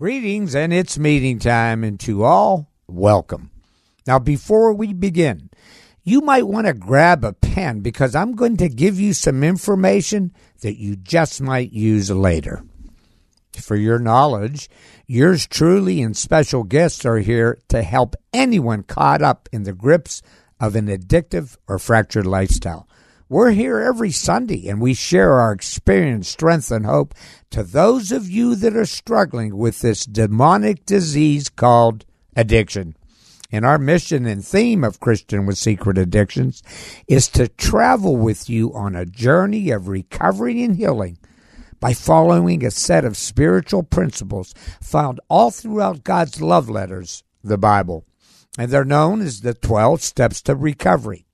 Greetings, and it's meeting time, and to all, welcome. Now, before we begin, you might want to grab a pen because I'm going to give you some information that you just might use later. For your knowledge, yours truly and special guests are here to help anyone caught up in the grips of an addictive or fractured lifestyle. We're here every Sunday and we share our experience, strength, and hope to those of you that are struggling with this demonic disease called addiction. And our mission and theme of Christian with Secret Addictions is to travel with you on a journey of recovery and healing by following a set of spiritual principles found all throughout God's love letters, the Bible. And they're known as the 12 steps to recovery.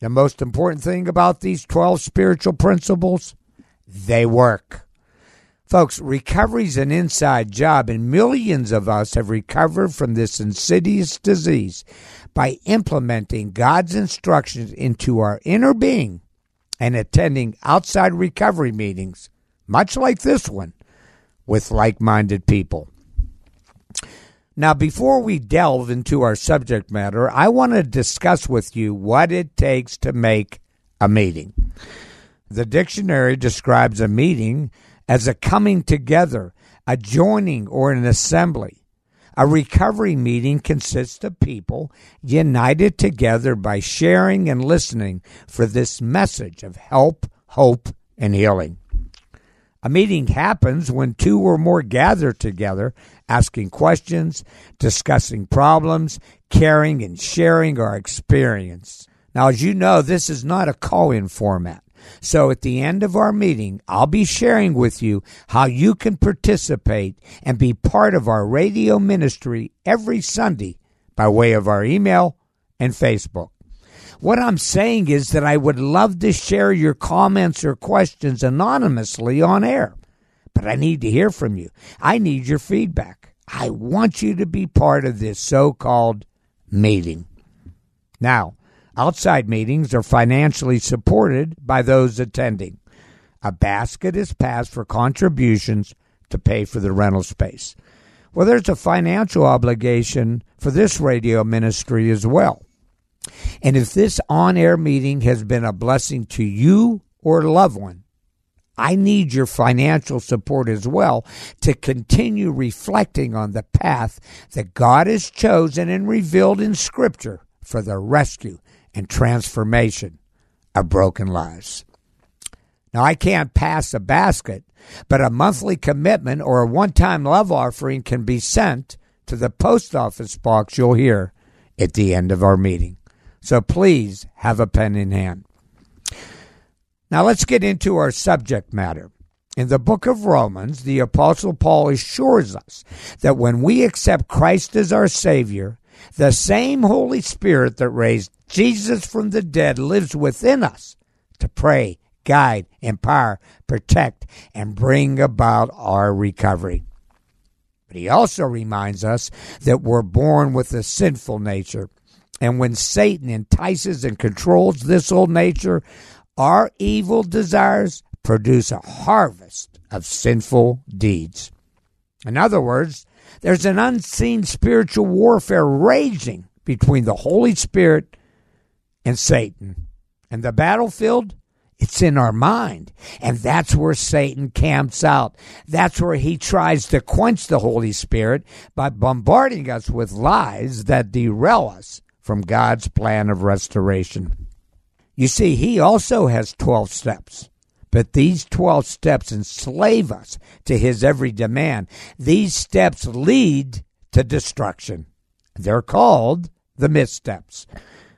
The most important thing about these 12 spiritual principles, they work. Folks, recovery's an inside job, and millions of us have recovered from this insidious disease by implementing God's instructions into our inner being and attending outside recovery meetings, much like this one, with like minded people. Now, before we delve into our subject matter, I want to discuss with you what it takes to make a meeting. The dictionary describes a meeting as a coming together, a joining, or an assembly. A recovery meeting consists of people united together by sharing and listening for this message of help, hope, and healing. A meeting happens when two or more gather together, asking questions, discussing problems, caring and sharing our experience. Now, as you know, this is not a call in format. So at the end of our meeting, I'll be sharing with you how you can participate and be part of our radio ministry every Sunday by way of our email and Facebook. What I'm saying is that I would love to share your comments or questions anonymously on air, but I need to hear from you. I need your feedback. I want you to be part of this so called meeting. Now, outside meetings are financially supported by those attending. A basket is passed for contributions to pay for the rental space. Well, there's a financial obligation for this radio ministry as well. And if this on air meeting has been a blessing to you or a loved one, I need your financial support as well to continue reflecting on the path that God has chosen and revealed in Scripture for the rescue and transformation of broken lives. Now, I can't pass a basket, but a monthly commitment or a one time love offering can be sent to the post office box you'll hear at the end of our meeting. So please have a pen in hand. Now let's get into our subject matter. In the book of Romans, the Apostle Paul assures us that when we accept Christ as our Savior, the same Holy Spirit that raised Jesus from the dead lives within us to pray, guide, empower, protect, and bring about our recovery. But he also reminds us that we're born with a sinful nature. And when Satan entices and controls this old nature, our evil desires produce a harvest of sinful deeds. In other words, there's an unseen spiritual warfare raging between the Holy Spirit and Satan. And the battlefield, it's in our mind. And that's where Satan camps out. That's where he tries to quench the Holy Spirit by bombarding us with lies that derail us from God's plan of restoration. You see, he also has 12 steps. But these 12 steps enslave us to his every demand. These steps lead to destruction. They're called the missteps.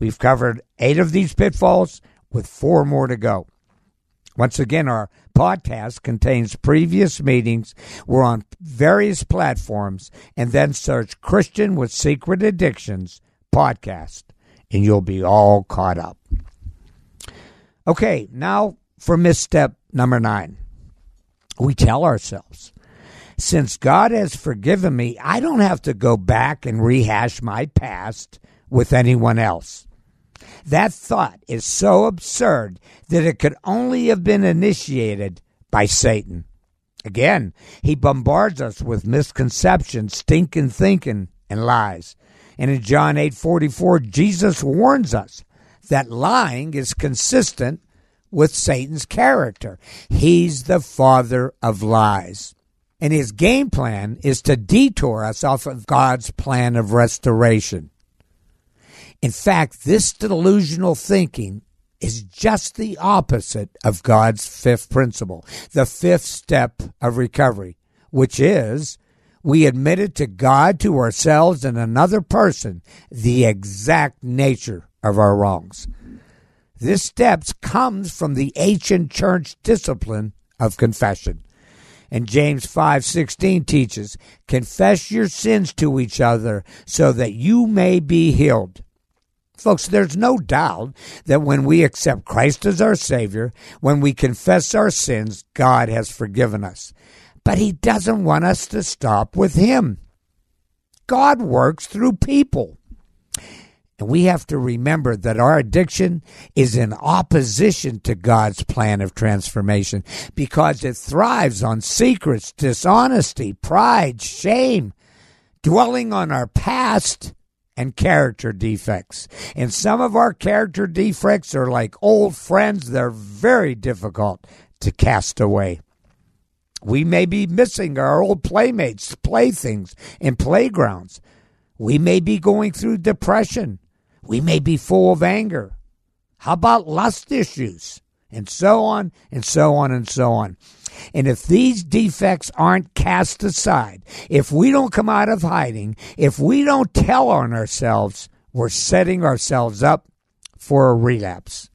We've covered eight of these pitfalls with four more to go. Once again, our podcast contains previous meetings. We're on various platforms, and then search Christian with Secret Addictions podcast, and you'll be all caught up. Okay, now for misstep number nine. We tell ourselves, since God has forgiven me, I don't have to go back and rehash my past with anyone else. That thought is so absurd that it could only have been initiated by Satan. Again, he bombards us with misconceptions, stinking thinking, and lies. And in John 8:44, Jesus warns us that lying is consistent with Satan's character. He's the father of lies. And his game plan is to detour us off of God's plan of restoration. In fact, this delusional thinking is just the opposite of God's fifth principle, the fifth step of recovery, which is we admitted to God, to ourselves, and another person the exact nature of our wrongs. This step comes from the ancient church discipline of confession. And James 5:16 teaches, "Confess your sins to each other so that you may be healed." Folks, there's no doubt that when we accept Christ as our Savior, when we confess our sins, God has forgiven us. But He doesn't want us to stop with Him. God works through people. And we have to remember that our addiction is in opposition to God's plan of transformation because it thrives on secrets, dishonesty, pride, shame, dwelling on our past and character defects. And some of our character defects are like old friends, they're very difficult to cast away. We may be missing our old playmates, playthings, and playgrounds. We may be going through depression. We may be full of anger. How about lust issues? And so on, and so on, and so on. And if these defects aren't cast aside, if we don't come out of hiding, if we don't tell on ourselves, we're setting ourselves up for a relapse.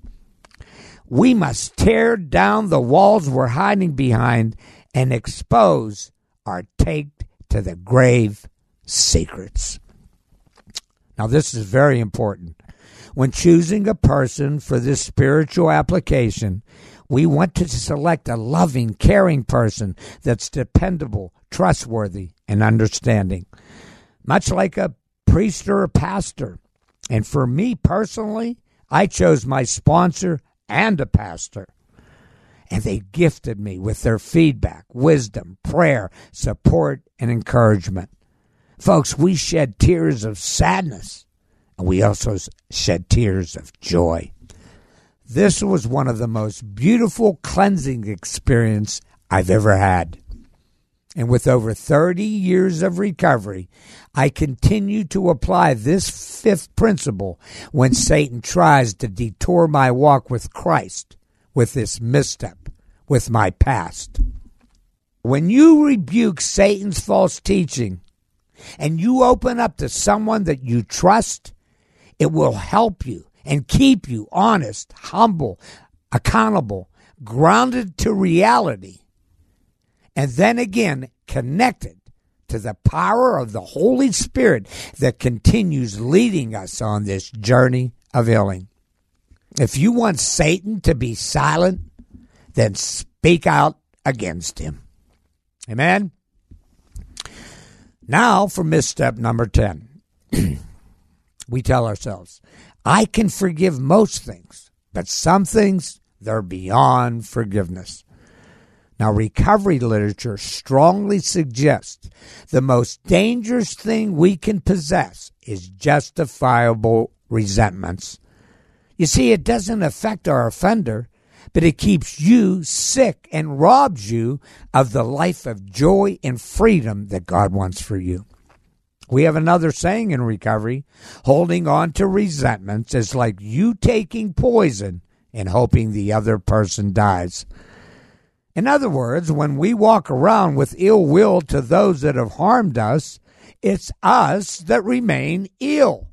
We must tear down the walls we're hiding behind and expose our take to the grave secrets. Now, this is very important. When choosing a person for this spiritual application, we want to select a loving, caring person that's dependable, trustworthy, and understanding. Much like a priest or a pastor. And for me personally, I chose my sponsor and a pastor. And they gifted me with their feedback, wisdom, prayer, support, and encouragement. Folks, we shed tears of sadness, and we also shed tears of joy. This was one of the most beautiful cleansing experience I've ever had. And with over 30 years of recovery, I continue to apply this fifth principle when Satan tries to detour my walk with Christ with this misstep, with my past. When you rebuke Satan's false teaching and you open up to someone that you trust, it will help you and keep you honest, humble, accountable, grounded to reality, and then again connected to the power of the Holy Spirit that continues leading us on this journey of healing. If you want Satan to be silent, then speak out against him. Amen. Now for misstep number 10. we tell ourselves, I can forgive most things, but some things, they're beyond forgiveness. Now, recovery literature strongly suggests the most dangerous thing we can possess is justifiable resentments. You see, it doesn't affect our offender, but it keeps you sick and robs you of the life of joy and freedom that God wants for you. We have another saying in recovery holding on to resentments is like you taking poison and hoping the other person dies. In other words, when we walk around with ill will to those that have harmed us, it's us that remain ill.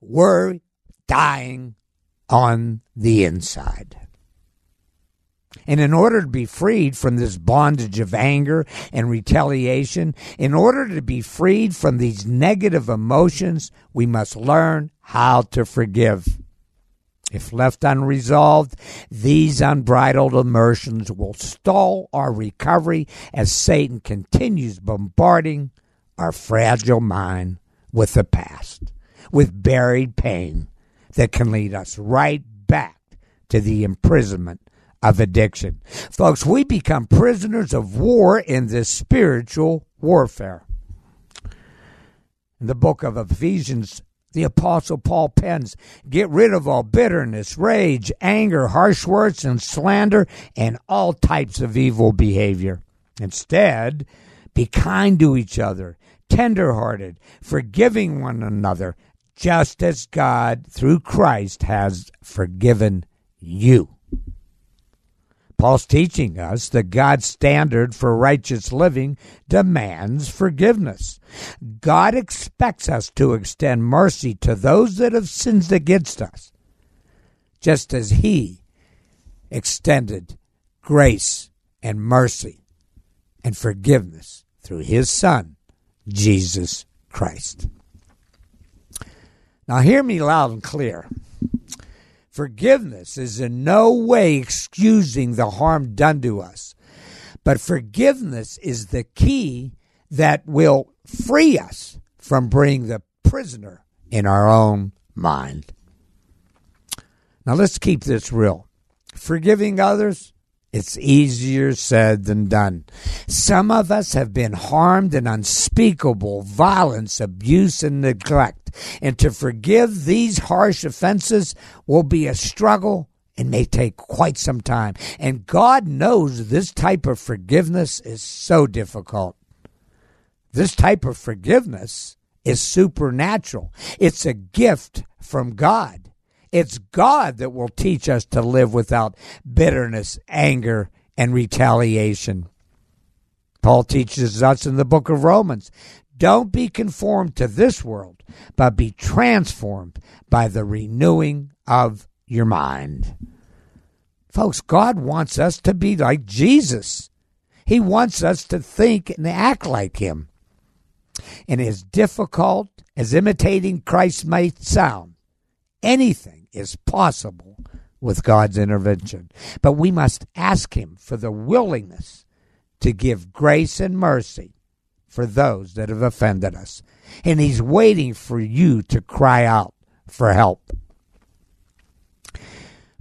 We're dying on the inside. And in order to be freed from this bondage of anger and retaliation, in order to be freed from these negative emotions, we must learn how to forgive. If left unresolved, these unbridled emotions will stall our recovery as Satan continues bombarding our fragile mind with the past, with buried pain that can lead us right back to the imprisonment of addiction. Folks, we become prisoners of war in this spiritual warfare. In the book of Ephesians, the Apostle Paul pens, Get rid of all bitterness, rage, anger, harsh words, and slander, and all types of evil behavior. Instead, be kind to each other, tenderhearted, forgiving one another, just as God, through Christ, has forgiven you. Paul's teaching us that God's standard for righteous living demands forgiveness. God expects us to extend mercy to those that have sinned against us, just as He extended grace and mercy and forgiveness through His Son, Jesus Christ. Now, hear me loud and clear. Forgiveness is in no way excusing the harm done to us, but forgiveness is the key that will free us from being the prisoner in our own mind. Now, let's keep this real. Forgiving others, it's easier said than done. Some of us have been harmed in unspeakable violence, abuse, and neglect. And to forgive these harsh offenses will be a struggle and may take quite some time. And God knows this type of forgiveness is so difficult. This type of forgiveness is supernatural, it's a gift from God. It's God that will teach us to live without bitterness, anger, and retaliation. Paul teaches us in the book of Romans don't be conformed to this world, but be transformed by the renewing of your mind. Folks, God wants us to be like Jesus. He wants us to think and act like Him. And as difficult as imitating Christ might sound, anything is possible with God's intervention. But we must ask Him for the willingness to give grace and mercy for those that have offended us. And He's waiting for you to cry out for help.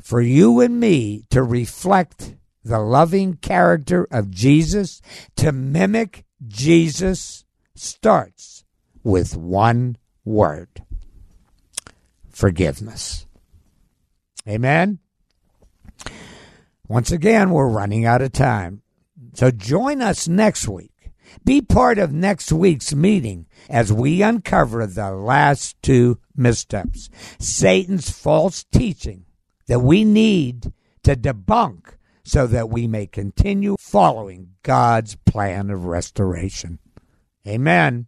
For you and me to reflect the loving character of Jesus, to mimic Jesus, starts with one word forgiveness. Amen. Once again, we're running out of time. So join us next week be part of next week's meeting as we uncover the last two missteps Satan's false teaching that we need to debunk so that we may continue following God's plan of restoration. Amen.